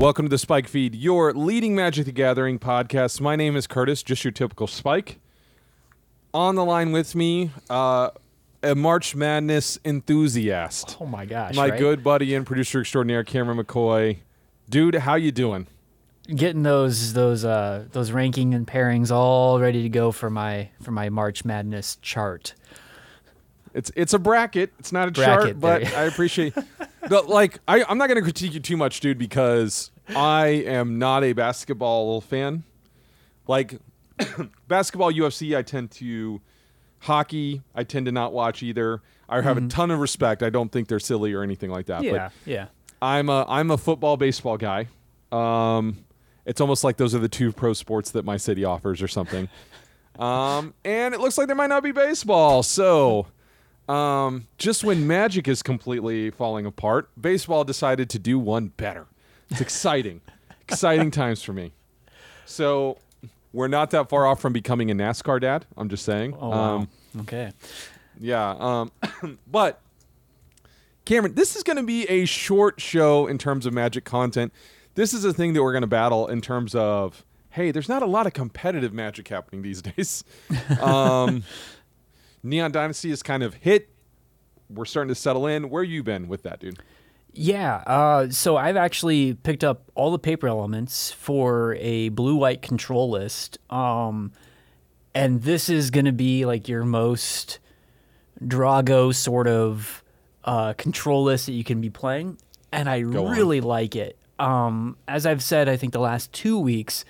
Welcome to the Spike Feed, your leading Magic the Gathering podcast. My name is Curtis, just your typical Spike. On the line with me, uh, a March Madness enthusiast, Oh my gosh! my right? good buddy and producer extraordinaire, Cameron McCoy. Dude, how you doing? Getting those those uh those ranking and pairings all ready to go for my for my March Madness chart. It's it's a bracket. It's not a Bracket, chart, but I appreciate. but like, I, I'm not going to critique you too much, dude, because I am not a basketball fan. Like, basketball, UFC, I tend to. Hockey, I tend to not watch either. I have a ton of respect. I don't think they're silly or anything like that. Yeah, yeah. I'm a I'm a football baseball guy. Um, it's almost like those are the two pro sports that my city offers or something. Um, and it looks like there might not be baseball. So, um, just when magic is completely falling apart, baseball decided to do one better. It's exciting, exciting times for me. So, we're not that far off from becoming a NASCAR dad. I'm just saying. Oh wow. Um, okay. yeah. Um, but Cameron, this is going to be a short show in terms of Magic content. This is a thing that we're going to battle in terms of hey, there's not a lot of competitive Magic happening these days. Um, Neon Dynasty is kind of hit. We're starting to settle in. Where you been with that, dude? Yeah. Uh, so I've actually picked up all the paper elements for a blue white control list. Um, and this is going to be like your most draw-go sort of uh, control list that you can be playing. And I Go on. really like it. Um, as I've said, I think the last two weeks,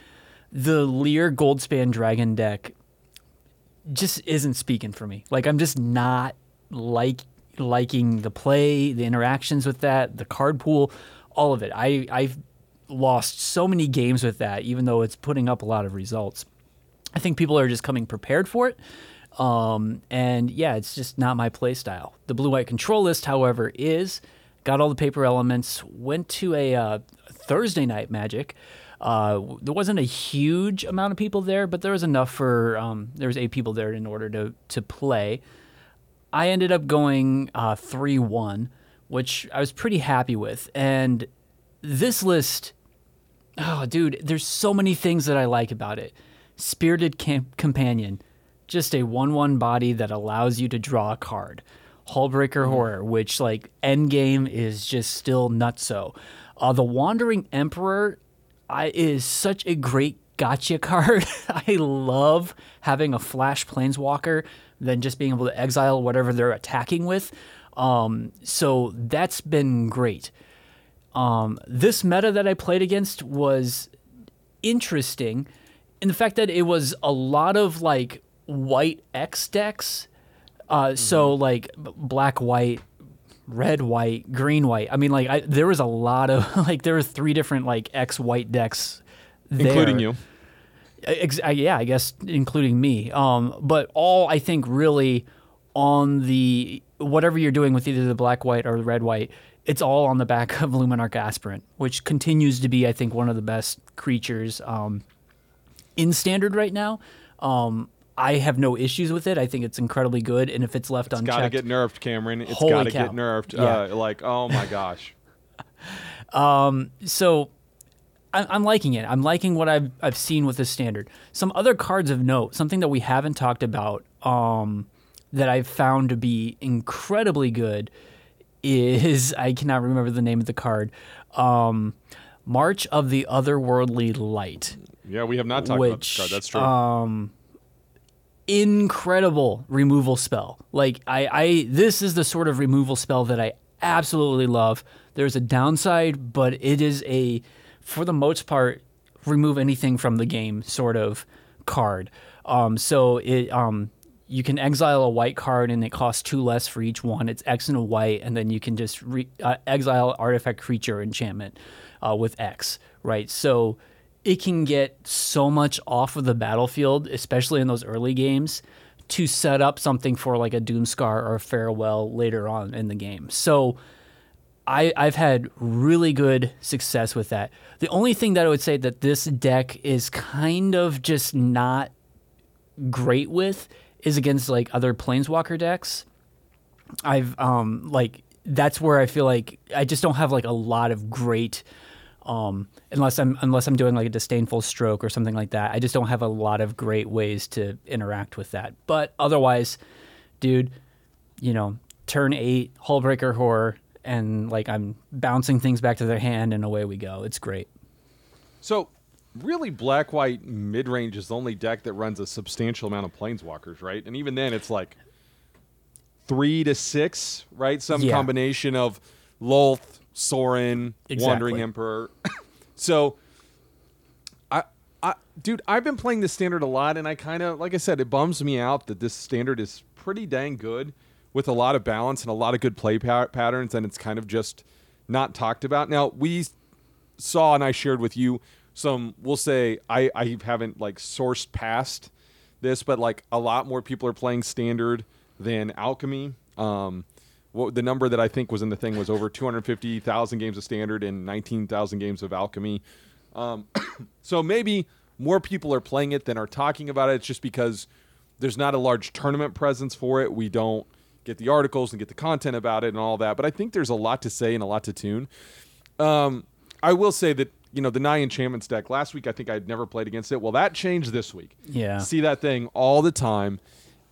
the Lear Goldspan Dragon deck just isn't speaking for me. Like I'm just not like liking the play, the interactions with that, the card pool, all of it. I I've lost so many games with that, even though it's putting up a lot of results. I think people are just coming prepared for it. Um, and yeah, it's just not my play style. The blue white control list, however, is got all the paper elements. Went to a uh, Thursday night Magic. Uh, there wasn't a huge amount of people there, but there was enough for um, there was eight people there in order to to play. I ended up going uh, three one, which I was pretty happy with. And this list, oh dude, there's so many things that I like about it. Spirited Camp- Companion, just a one-one body that allows you to draw a card. Hullbreaker Horror, which like endgame is just still nutso. Uh, the Wandering Emperor, I is such a great gotcha card. I love having a flash planeswalker than just being able to exile whatever they're attacking with. Um, so that's been great. Um, this meta that I played against was interesting in the fact that it was a lot of like white X decks. Uh, So like black, white, red, white, green, white. I mean, like I, there was a lot of like there were three different like X white decks, Including you. Ex- I- yeah, I guess including me. Um, but all I think really on the whatever you're doing with either the black white or the red white, it's all on the back of Luminarch Aspirant, which continues to be I think one of the best creatures um, in standard right now. Um, I have no issues with it. I think it's incredibly good, and if it's left It's unchecked, got to get nerfed, Cameron. It's Holy got to cow. get nerfed. Yeah. Uh, like, oh my gosh. so I- I'm liking it. I'm liking what I've I've seen with this standard. Some other cards of note, something that we haven't talked about, um, that I've found to be incredibly good, is I cannot remember the name of the card. Um, March of the Otherworldly Light Yeah, we have not talked about this which card. That's true. um incredible removal spell like i i this is the sort of removal spell that i absolutely love there's a downside but it is a for the most part remove anything from the game sort of card um so it um you can exile a white card and it costs two less for each one. It's X and a white, and then you can just re- uh, exile artifact creature enchantment uh, with X, right? So it can get so much off of the battlefield, especially in those early games, to set up something for like a Doomskar or a Farewell later on in the game. So I, I've had really good success with that. The only thing that I would say that this deck is kind of just not great with is against like other planeswalker decks. I've um like that's where I feel like I just don't have like a lot of great Um, unless I'm unless I'm doing like a disdainful stroke or something like that, I just don't have a lot of great ways to interact with that. But otherwise, dude, you know, turn eight, Hullbreaker horror, and like I'm bouncing things back to their hand, and away we go. It's great. So, really, black white mid range is the only deck that runs a substantial amount of planeswalkers, right? And even then, it's like three to six, right? Some Yeah. combination of Lolth, Sorin, Wandering Emperor. so, I, I, dude, I've been playing this standard a lot, and I kind of, like I said, it bums me out that this standard is pretty dang good with a lot of balance and a lot of good play pa- patterns, and it's kind of just not talked about. Now, we saw and I shared with you some we'll say I, I haven't like sourced past this, but like a lot more people are playing standard than alchemy. Um what the number that I think was in the thing was over 250,000 games of standard and 19,000 games of alchemy. Um, so maybe more people are playing it than are talking about it. It's just because there's not a large tournament presence for it. We don't get the articles and get the content about it and all that. But I think there's a lot to say and a lot to tune. Um, I will say that you know the Naya enchantments deck last week. I think I'd never played against it. Well, that changed this week. Yeah. see that thing all the time,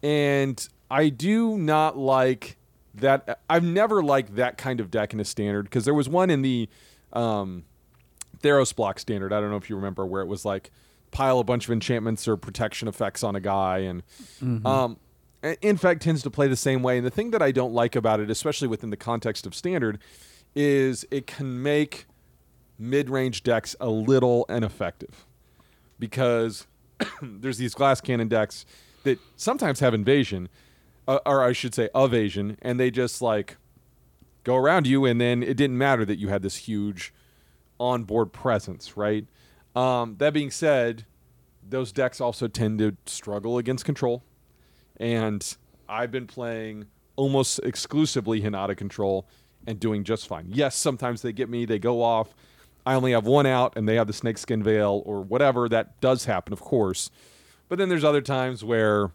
and I do not like that. I've never liked that kind of deck in a standard because there was one in the um, Theros block standard. I don't know if you remember where it was like pile a bunch of enchantments or protection effects on a guy, and um, i- Infect tends to play the same way. And the thing that I don't like about it, especially within the context of standard, is it can make mid-range decks a little ineffective because there's these glass cannon decks that sometimes have invasion, uh, or I should say of Asian, and they just like go around you, and then it didn't matter that you had this huge onboard presence, right? Um, that being said, those decks also tend to struggle against control, and I've been playing almost exclusively Hinata control and doing just fine. Yes, sometimes they get me, they go off. I only have one out, and they have the snakeskin veil or whatever. That does happen, of course. But then there's other times where,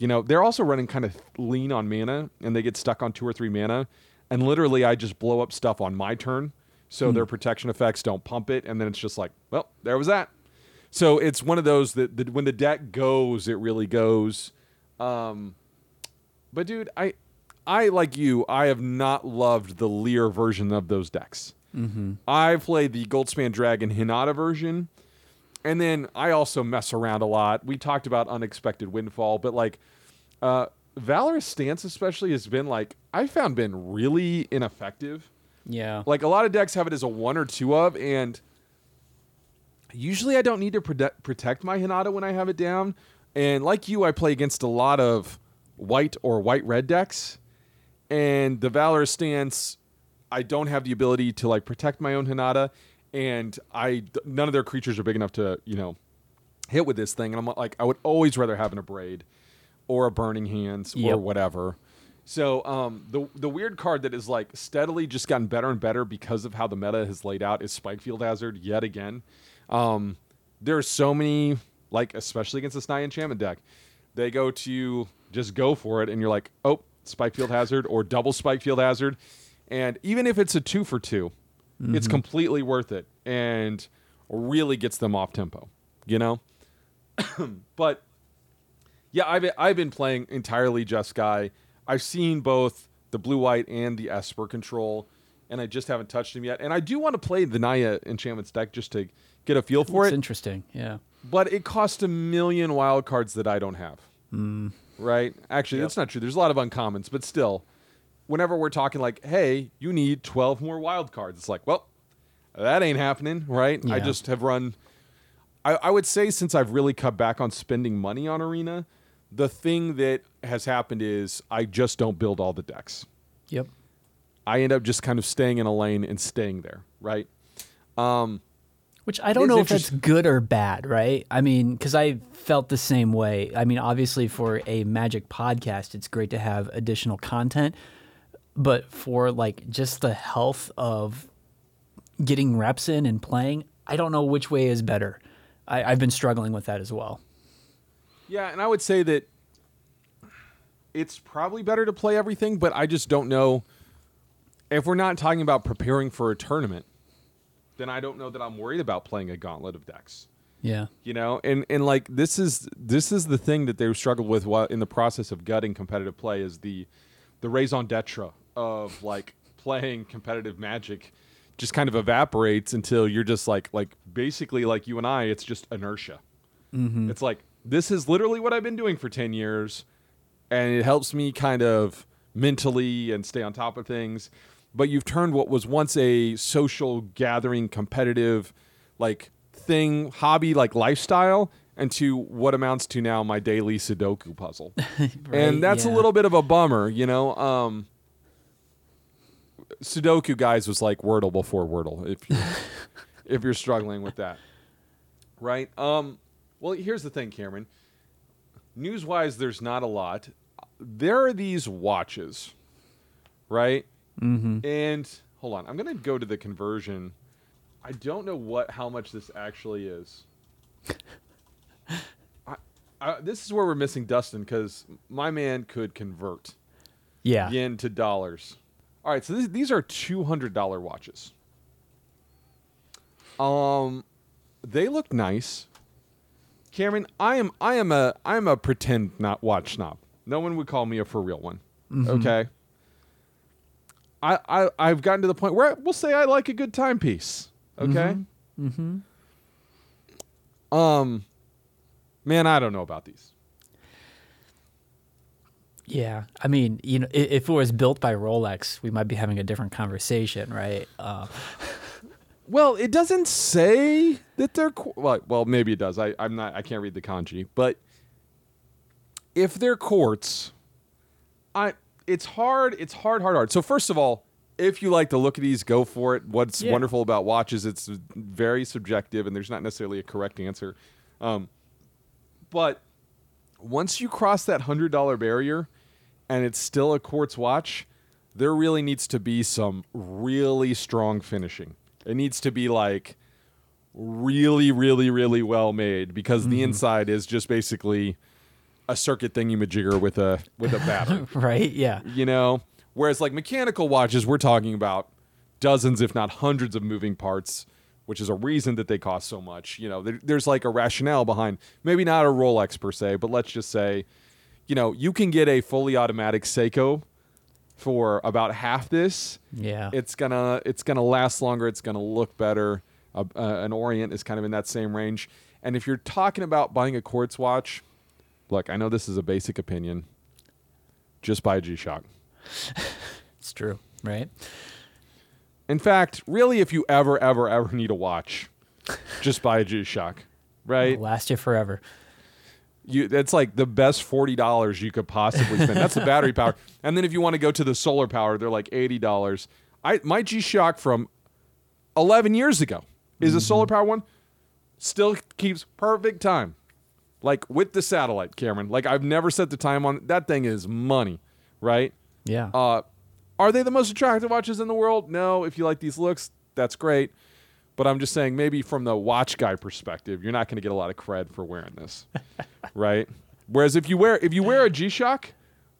you know, they're also running kind of lean on mana, and they get stuck on two or three mana, and literally I just blow up stuff on my turn, so their protection effects don't pump it, and then it's just like, well, there was that. So it's one of those that, that when the deck goes, it really goes. Um, but dude, I, I like you, I have not loved the Lear version of those decks. Mm-hmm. I played the Goldspan Dragon Hinata version, and then I also mess around a lot. We talked about unexpected windfall, but like, uh, Valorous Stance especially has been like I found been really ineffective. Yeah. Like a lot of decks have it as a one or two of, and usually I don't need to protect protect my Hinata when I have it down. And like you, I play against a lot of white or white red decks, and the Valor stance, I don't have the ability to like protect my own Hinata, and I none of their creatures are big enough to you know hit with this thing. And I'm like, I would always rather have an Abrade or a Burning Hands or whatever. So um, the the weird card that is like steadily just gotten better and better because of how the meta has laid out is Spikefield Hazard yet again. Um, there are so many like especially against this Naya Enchantment deck, they go to just go for it, and you're like, oh, Spikefield Hazard or double Spikefield Hazard, and even if it's a two for 2 it's mm-hmm. completely worth it and really gets them off tempo, you know. but yeah, I've been, I've been playing entirely Jeskai. I've seen both the blue white and the Esper control, and I just haven't touched him yet. And I do want to play the Naya enchantments deck just to get a feel for it. interesting. Yeah. but it costs a million wild cards that I don't have. Mm. Right? Actually, that's not true. There's a lot of uncommons, but still, whenever we're talking like, hey, you need 12 more wild cards, it's like, well, that ain't happening, right? I just have run. I, I would say since I've really cut back on spending money on Arena, the thing that has happened is I just don't build all the decks. Yep. I end up just kind of staying in a lane and staying there, right? Um, Which I don't know if that's good or bad, right? I mean, because I felt the same way. I mean, obviously, for a Magic podcast, it's great to have additional content, but for like just the health of getting reps in and playing, I don't know which way is better. I, I've been struggling with that as well. Yeah, and I would say that it's probably better to play everything, but I just don't know if we're not talking about preparing for a tournament. then I don't know that I'm worried about playing a gauntlet of decks. Yeah. You know, and and like this is this is the thing that they struggled with while in the process of gutting competitive play is the the raison d'etre of like playing competitive magic just kind of evaporates until you're just like like basically like you and I it's just inertia. It's like this is literally what I've been doing for 10 years and it helps me kind of mentally and stay on top of things. But you've turned what was once a social gathering, competitive, like thing, hobby, like lifestyle, into what amounts to now my daily Sudoku puzzle. Right, and that's a little bit of a bummer, you know. Um, Sudoku guys was like Wordle before Wordle. If you're, if you're struggling with that, right? Um, well, here's the thing, Cameron. News-wise, there's not a lot. There are these watches, right? Mm-hmm. And hold on, I'm gonna go to the conversion. I don't know what how much this actually is. I, I, this is where we're missing Dustin because my man could convert Yeah. yen to dollars. All right, so these, these are two hundred dollar watches. Um, they look nice. Cameron, I am I am a I am a pretend not watch snob. No one would call me a for real one. Okay. I, I I've gotten to the point where we'll say I like a good timepiece. Okay. Mm-hmm. Um, man, I don't know about these. Yeah, I mean, you know, if it was built by Rolex, we might be having a different conversation, right? Uh, Well, it doesn't say that they're well. Well, maybe it does. I, I'm not. I can't read the kanji, but if they're quartz, I it's hard. It's hard, hard, hard. So first of all, if you like the look of these, go for it. What's Yeah. wonderful about watches? It's very subjective, and there's not necessarily a correct answer. Um, but once you cross that hundred dollar barrier, and it's still a quartz watch, there really needs to be some really strong finishing. It needs to be like really, really, really well made because the mm-hmm. inside is just basically a circuit thingy-majigger with a with a battery right? Yeah. you know whereas like mechanical watches we're talking about dozens if not hundreds of moving parts which is a reason that they cost so much you know there, there's like a rationale behind maybe not a rolex per se but let's just say you know you can get a fully automatic seiko for about half this. Yeah. it's gonna it's gonna last longer. It's gonna look better. Uh, uh, an orient is kind of in that same range. And if you're talking about buying a quartz watch look i know this is a basic opinion. Just buy a g-shock. It's true, right? in fact really if you ever ever ever need a watch just buy a g-shock right? It'll last you forever. You that's like the best forty dollars you could possibly spend. That's the battery power. And then if you want to go to the solar power, they're like eighty dollars. I my G Shock from eleven years ago is a solar power one. Still keeps perfect time. Like with the satellite, Cameron. Like I've never set the time on that thing is money, right? Yeah. Uh, are they the most attractive watches in the world? No. If you like these looks, that's great. But I'm just saying, maybe from the watch guy perspective, you're not going to get a lot of cred for wearing this, right? Whereas if you wear if you wear a G-Shock,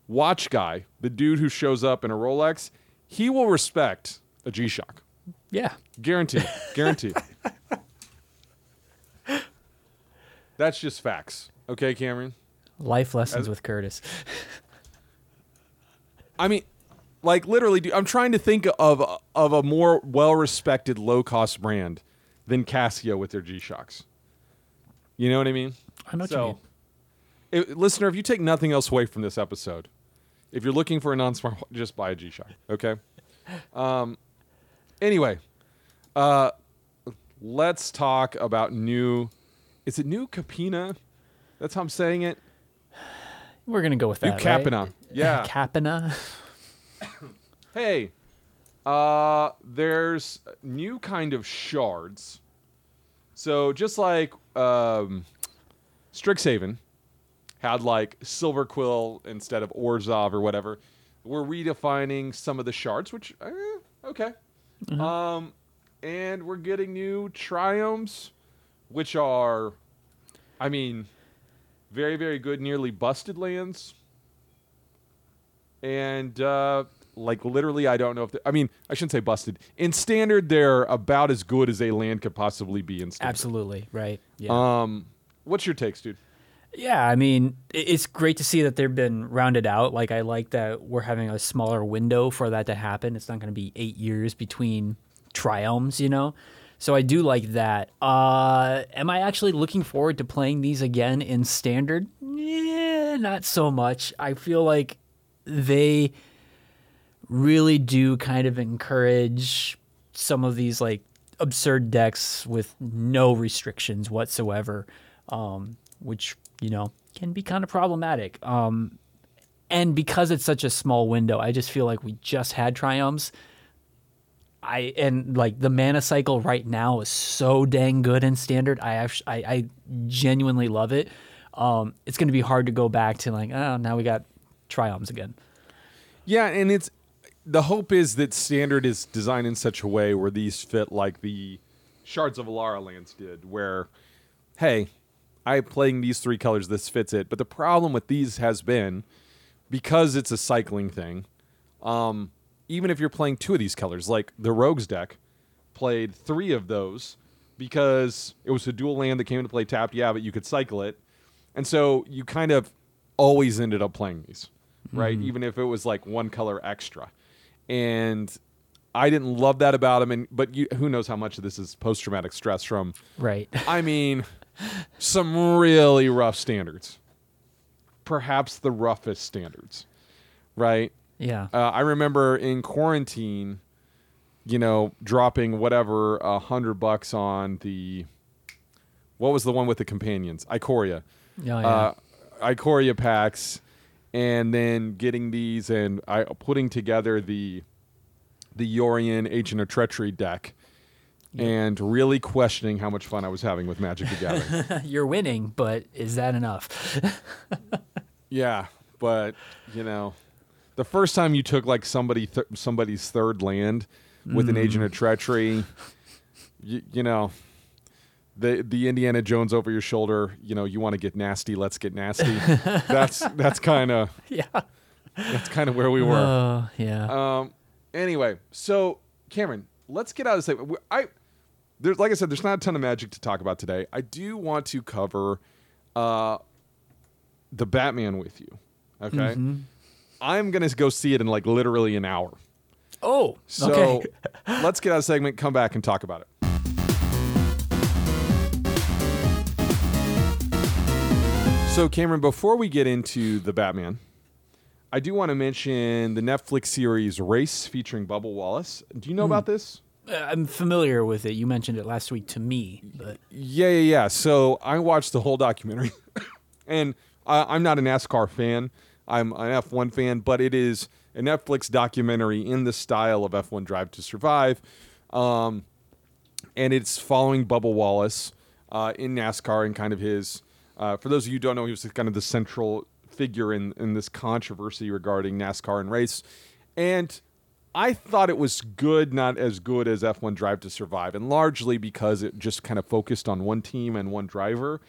watch guy, the dude who shows up in a Rolex, he will respect a G-Shock, yeah. guaranteed, guaranteed. That's just facts, okay, Cameron? Life lessons As- with Curtis. I mean, like literally, dude, I'm trying to think of of a more well respected low cost brand than Casio with their G Shocks. You know what I mean? I know what you mean. if- listener, if you take nothing else away from this episode, if you're looking for a non smart, just buy a G Shock. Okay. Um. Anyway, uh, let's talk about new. Is it new Capenna? That's how I'm saying it. We're gonna go with New that. Capenna. Right? Yeah. Capenna. Hey, uh, there's new kind of shards. So just like um, Strixhaven had like Silverquill instead of Orzhov or whatever, we're redefining some of the shards, which eh, okay. Um, and we're getting new triomes, which are, I mean, very very good, nearly busted lands. And uh, like literally, I don't know if I mean I shouldn't say busted. In standard, they're about as good as a land could possibly be in standard. Absolutely right. Yeah. Um, what's your takes, dude? Yeah, I mean, it's great to see that they've been rounded out. Like, I like that we're having a smaller window for that to happen. It's not going to be eight years between triomes, you know? So I do like that. Uh, am I actually looking forward to playing these again in standard? Yeah, not so much. I feel like they really do kind of encourage some of these like absurd decks with no restrictions whatsoever, um, which you know can be kind of problematic. Um, and because it's such a small window, I just feel like we just had triomes. I and like the mana cycle right now is so dang good in standard. I actually I, I genuinely love it. Um, it's going to be hard to go back to like oh now we got triomes again. Yeah, and it's the hope is that standard is designed in such a way where these fit like the shards of Alara lands did, where hey, I'm playing these three colors, this fits it. But the problem with these has been because it's a cycling thing. Um, even if you're playing two of these colors, like the Rogues deck played three of those because it was a dual land that came into play tapped, yeah, but you could cycle it. And so you kind of always ended up playing these, right? Even if it was like one color extra. And I didn't love that about him. And but you, who knows how much of this is post traumatic stress from Right. I mean, some really rough standards. Perhaps the roughest standards, right? yeah. Uh, I remember in quarantine, you know, dropping whatever a hundred bucks on the, what was the one with the companions? Ikoria. Oh, yeah. Uh, Ikoria packs, and then getting these and I putting together the, the Yorion Agent of Treachery deck, and really questioning how much fun I was having with Magic the Gathering. You're winning, but is that enough? Yeah, but you know, the first time you took like somebody th- somebody's third land with an agent of hmm. treachery, you, you know, the the Indiana Jones over your shoulder. You know, you want to get nasty. Let's get nasty. that's that's kind of yeah. that's kind of where we were. Oh, yeah. Um. Anyway, so Cameron, let's get out of this. thing. I there's like I said, there's not a ton of magic to talk about today. I do want to cover uh the Batman with you. Okay. Mm-hmm. I'm gonna go see it in like literally an hour. oh, So okay. let's get out of segment, come back and talk about it. So Cameron, before we get into the Batman, I do want to mention the Netflix series Race featuring Bubba Wallace. Do you know Hmm. about this? Uh, I'm familiar with it. You mentioned it last week to me, but Yeah, yeah, yeah. So I watched the whole documentary, and I, I'm not a NASCAR fan. I'm an F1 fan, but it is a Netflix documentary in the style of F1 Drive to Survive, um, and it's following Bubba Wallace uh, in NASCAR and kind of his. Uh, for those of you who don't know, he was kind of the central figure in in this controversy regarding NASCAR and race, and I thought it was good, not as good as F1 Drive to Survive, and largely because it just kind of focused on one team and one driver,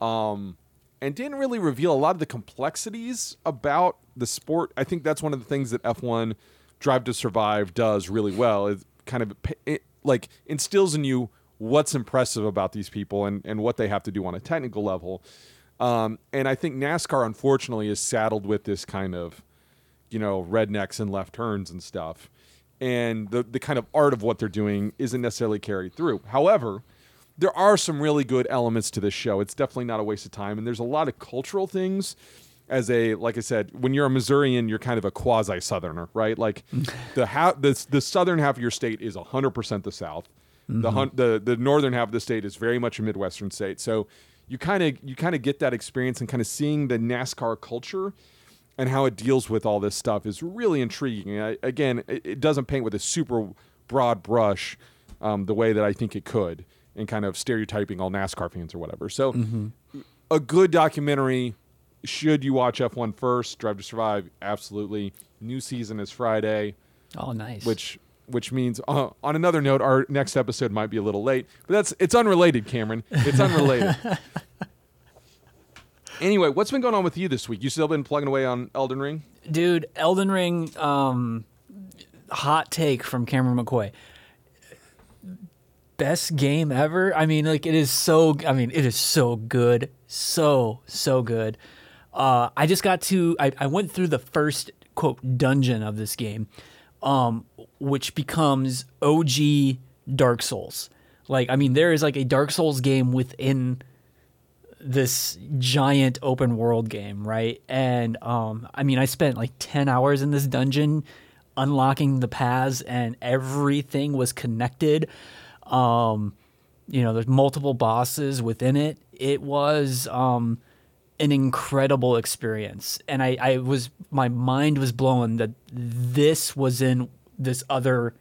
um, and didn't really reveal a lot of the complexities about the sport. I think that's one of the things that F1 Drive to Survive does really well. It kind of it, like instills in you what's impressive about these people and, and what they have to do on a technical level. Um, and I think NASCAR, unfortunately, is saddled with this kind of you know, rednecks and left turns and stuff. And the the kind of art of what they're doing isn't necessarily carried through. However, there are some really good elements to this show. It's definitely not a waste of time, and there's a lot of cultural things. As a like I said, when you're a Missourian, you're kind of a quasi Southerner, right? Like the ha- the the southern half of your state is 100% the South. The hun- the the northern half of the state is very much a Midwestern state. So you kind of you kind of get that experience and kind of seeing the NASCAR culture and how it deals with all this stuff is really intriguing. I, again, it, it doesn't paint with a super broad brush um, the way that I think it could, and kind of stereotyping all NASCAR fans or whatever. So, a good documentary. Should you watch F1 first? Drive to Survive, absolutely. New season is Friday, oh, nice. which which means uh, on another note, our next episode might be a little late, but that's it's unrelated, Cameron. It's unrelated. anyway, what's been going on with you this week? You still been plugging away on Elden Ring? dude, Elden Ring. Um, hot take from Cameron McCoy. Best game ever. I mean, like it is so. I mean, it is so good, so so good. Uh, I just got to. I, I went through the first quote dungeon of this game, um, which becomes OG Dark Souls. Like, I mean, there is like a Dark Souls game within this giant open world game, right? And um, I mean, I spent like 10 hours in this dungeon unlocking the paths, and everything was connected. Um, you know, there's multiple bosses within it. It was um, an incredible experience, and I, I was my mind was blown that this was in this other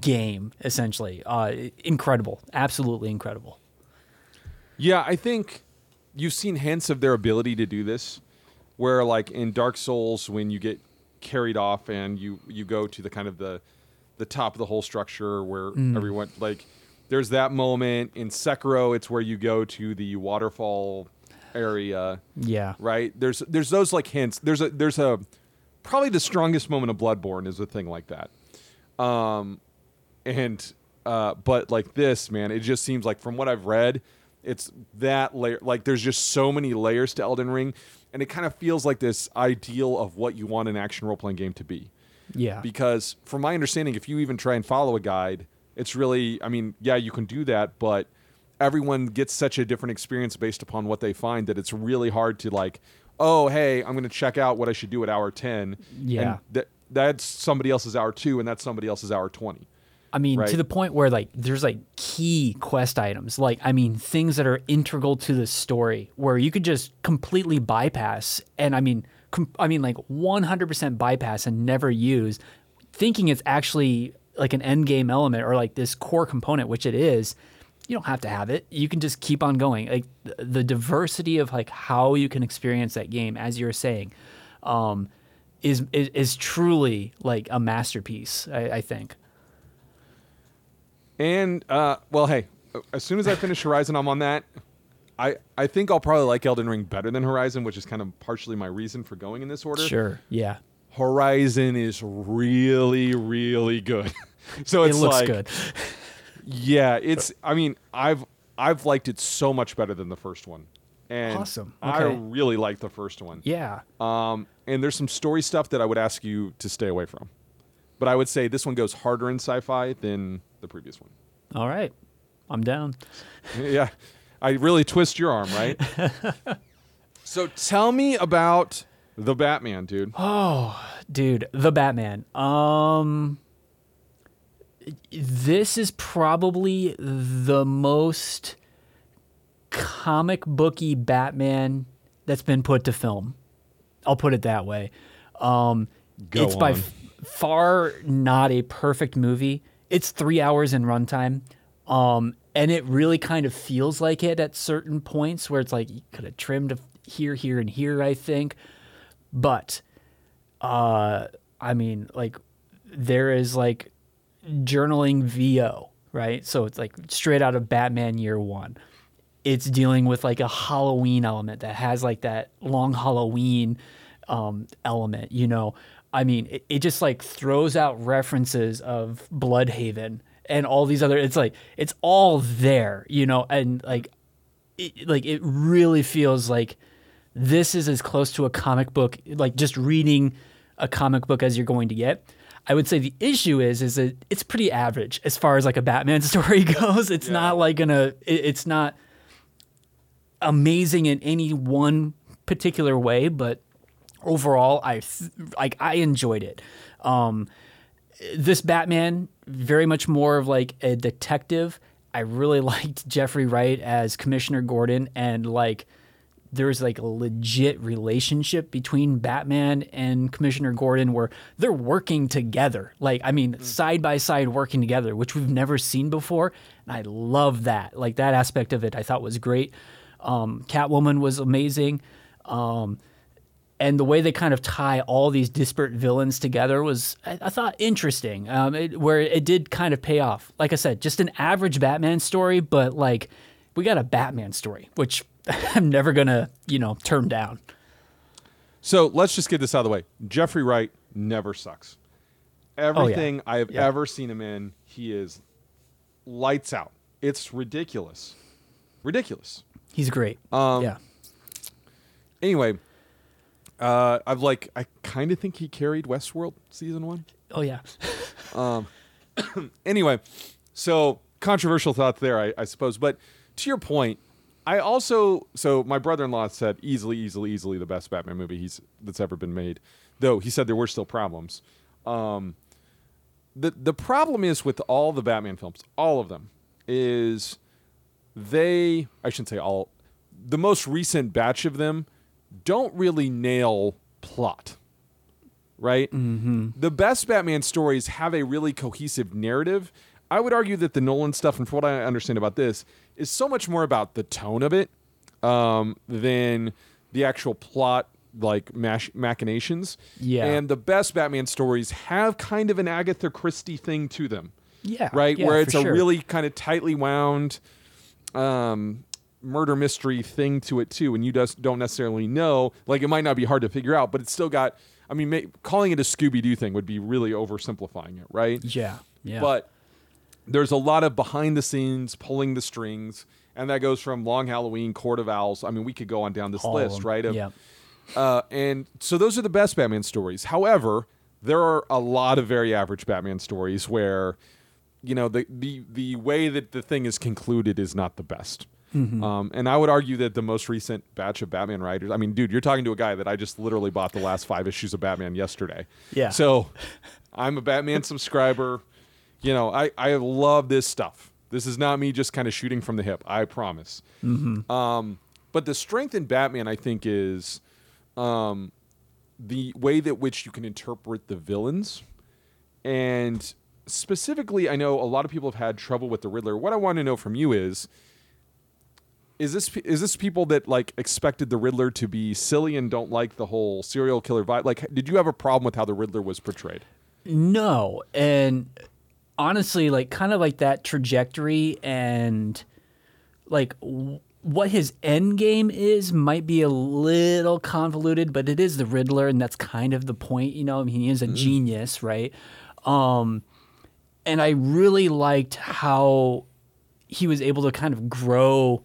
game essentially. Uh, incredible, absolutely incredible. Yeah, I think you've seen hints of their ability to do this, where like in Dark Souls, when you get carried off and you you go to the kind of the the top of the whole structure where everyone like there's that moment in Sekiro. It's where you go to the waterfall area, Yeah. right? There's there's those like hints. There's a there's a probably the strongest moment of Bloodborne is a thing like that. Um, and uh, but like this, man, it just seems like from what I've read, it's that layer. Like there's just so many layers to Elden Ring, and it kind of feels like this ideal of what you want an action role playing game to be. Yeah. Because from my understanding, if you even try and follow a guide, it's really, I mean, yeah, you can do that, but everyone gets such a different experience based upon what they find that it's really hard to like, oh, hey, I'm going to check out what I should do at hour 10. Yeah. And that that's somebody else's hour 2 and that's somebody else's hour 20. I mean, Right. to the point where like there's like key quest items, like I mean things that are integral to the story, where you could just completely bypass, and I mean, com- I mean like 100% bypass and never use, thinking it's actually like an end game element or like this core component, which it is. You don't have to have it. You can just keep on going. Like the diversity of like how you can experience that game, as you're saying, um, is, is is truly like a masterpiece. I, I think. And uh, well, hey, as soon as I finish Horizon, I'm on that. I I think I'll probably like Elden Ring better than Horizon, which is kind of partially my reason for going in this order. Sure. Yeah. Horizon is really really good. so It it's looks like good. yeah, it's I mean, I've I've liked it so much better than the first one. And Awesome. I really like the first one. Yeah. Um, and there's some story stuff that I would ask you to stay away from. But I would say this one goes harder in sci-fi than the previous one. All right. I'm down. yeah. I really twist your arm, right? so tell me about the Batman, dude. Oh, dude, the Batman. Um this is probably the most comic booky Batman that's been put to film. I'll put it that way. Um it's by f- far not a perfect movie. It's 3 hours in runtime. Um and it really kind of feels like it at certain points where it's like you could have trimmed here here and here I think. But uh I mean like there is like journaling VO, right? So it's like straight out of Batman Year 1. It's dealing with like a Halloween element that has like that long Halloween um element, you know. I mean, it, it just like throws out references of Blüdhaven and all these other it's like it's all there, you know, and like it, like it really feels like this is as close to a comic book like just reading a comic book as you're going to get i would say the issue is is that it's pretty average as far as like a batman story goes. It's not like gonna it, it's not amazing in any one particular way but overall i like i enjoyed it. Um this Batman very much more of like a detective. I really liked Jeffrey Wright as Commissioner Gordon and like there's like a legit relationship between Batman and Commissioner Gordon where they're working together. Like I mean side by side working together, which we've never seen before. And I love that. Like that aspect of it I thought was great. Um, Catwoman was amazing. Um, and the way they kind of tie all these disparate villains together was I, I thought interesting um, it, where it did kind of pay off like i said just an average batman story but like we got a batman story which i'm never gonna you know turn down So let's just get this out of the way. Jeffrey Wright never sucks. Everything I have Yeah. ever seen him in, he is lights out. It's ridiculous. Ridiculous. He's great. Um, yeah. Anyway, uh, I've like I kind of think he carried Westworld season one. Oh yeah. Anyway, so controversial thought there, I, I suppose. But to your point, I also so my brother-in-law said easily, easily, easily the best Batman movie he's that's ever been made. Though he said there were still problems. Um, the the problem is with all the Batman films, all of them, is they I shouldn't say all the most recent batch of them don't really nail plot. Right? Mm-hmm. The best Batman stories have a really cohesive narrative. I would argue that the Nolan stuff, and from what I understand about this, is so much more about the tone of it um, than the actual plot, like mash- machinations. Yeah. And the best Batman stories have kind of an Agatha Christie thing to them Yeah. right? yeah, Where it's a sure. really kind of tightly wound um, murder mystery thing to it too, and you just don't necessarily know. Like it might not be hard to figure out, but it's still got. I mean, ma- calling it a Scooby Doo thing would be really oversimplifying it, right? Yeah. Yeah. But there's a lot of behind the scenes pulling the strings, and that goes from Long Halloween, Court of Owls. I mean, we could go on down this All list, right? Of, yeah. uh, and so those are the best Batman stories. However, there are a lot of very average Batman stories where, you know, the the the way that the thing is concluded is not the best. Mm-hmm. Um, and I would argue that the most recent batch of Batman writers. I mean, dude, you're talking to a guy that I just literally bought the last five issues of Batman yesterday. Yeah. So, I'm a Batman subscriber. You know, I I love this stuff. This is not me just kind of shooting from the hip. I promise. Um, but the strength in Batman, I think, is um, the way that which you can interpret the villains, and specifically, I know a lot of people have had trouble with the Riddler. What I want to know from you is. Is this is this people that like expected the Riddler to be silly and don't like the whole serial killer vibe? Like, did you have a problem with how the Riddler was portrayed? No, and honestly, like kind of like that trajectory and like w- what his end game is might be a little convoluted, but it is the Riddler, and that's kind of the point. You know, I mean, he is a genius, right? Um, and I really liked how he was able to kind of grow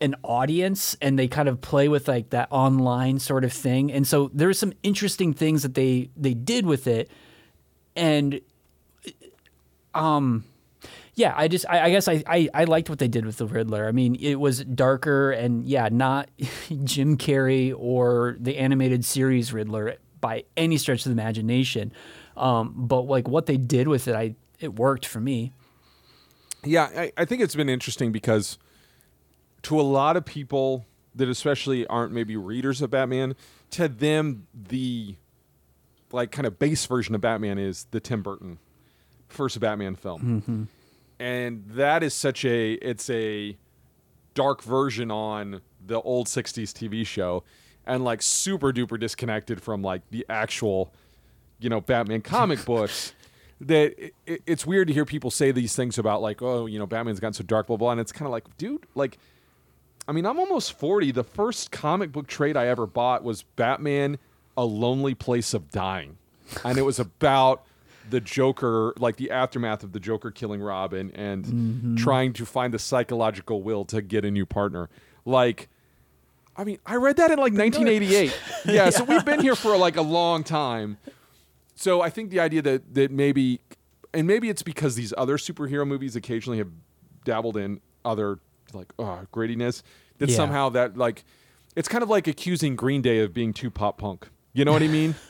an audience and they kind of play with like that online sort of thing and so there's some interesting things that they they did with it and um yeah i just i, I guess I, I i liked what they did with the riddler. I mean it was darker and yeah not jim carrey or the animated series riddler by any stretch of the imagination. Um but like what they did with it i it worked for me. Yeah, I, I think it's been interesting because to a lot of people that especially aren't maybe readers of Batman, to them the like kind of base version of Batman is the Tim Burton first Batman film. Mm-hmm. And that is such a it's a dark version on the old 60s TV show and like super duper disconnected from like the actual you know Batman comic books that it, it- it's weird to hear people say these things about like oh you know Batman's gotten so dark blah blah and it's kind of like dude like I mean I'm almost 40 the first comic book trade I ever bought was Batman a lonely place of dying. And it was about the Joker like the aftermath of the Joker killing Robin and trying to find the psychological will to get a new partner like I mean, I read that in like 1988. yeah, so we've been here for like a long time. So I think the idea that that maybe, and maybe it's because these other superhero movies occasionally have dabbled in other like uh, grittiness. That Yeah. somehow that like, it's kind of like accusing Green Day of being too pop punk. You know what I mean?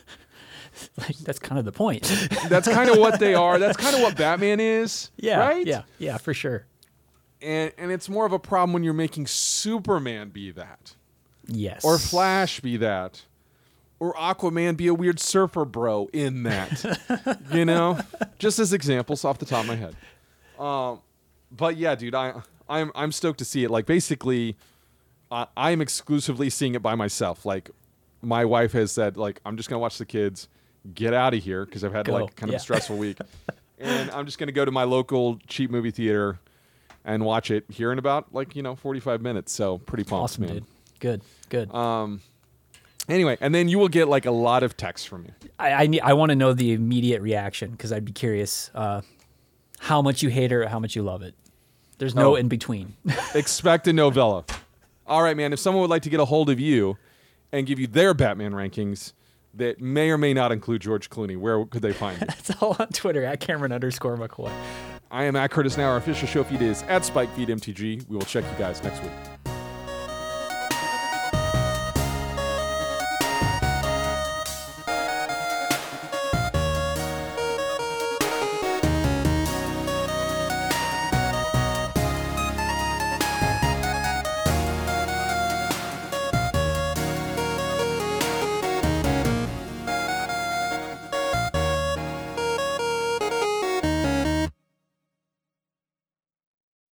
like that's kind of the point That's kind of what they are. That's kind of what Batman is. yeah Right. yeah yeah for sure And and it's more of a problem when you're making Superman be that. yes or Flash be that, or Aquaman be a weird surfer bro in that. you know, just as examples off the top of my head. Um, but yeah, dude, I I'm I'm stoked to see it. Like basically, I I'm exclusively seeing it by myself. Like my wife has said, like I'm just gonna watch the kids, get out of here because I've had Go. like kind of Yeah. a stressful week, and I'm just gonna go to my local cheap movie theater. And watch it here in about like you know 45 minutes, so pretty pumped, awesome man. dude good good Um, Anyway, and then you will get like a lot of text from me. I I, need, I want to know the immediate reaction because I'd be curious uh, how much you hate her, how much you love it. There's no Oh. in between. Expect a novella. All right, man. If someone would like to get a hold of you and give you their Batman rankings that may or may not include George Clooney, where could they find you? It's all on Twitter at Cameron underscore McCoy. I am at Curtis Now. Our official show feed is at Spike Feed MTG. We will check you guys next week.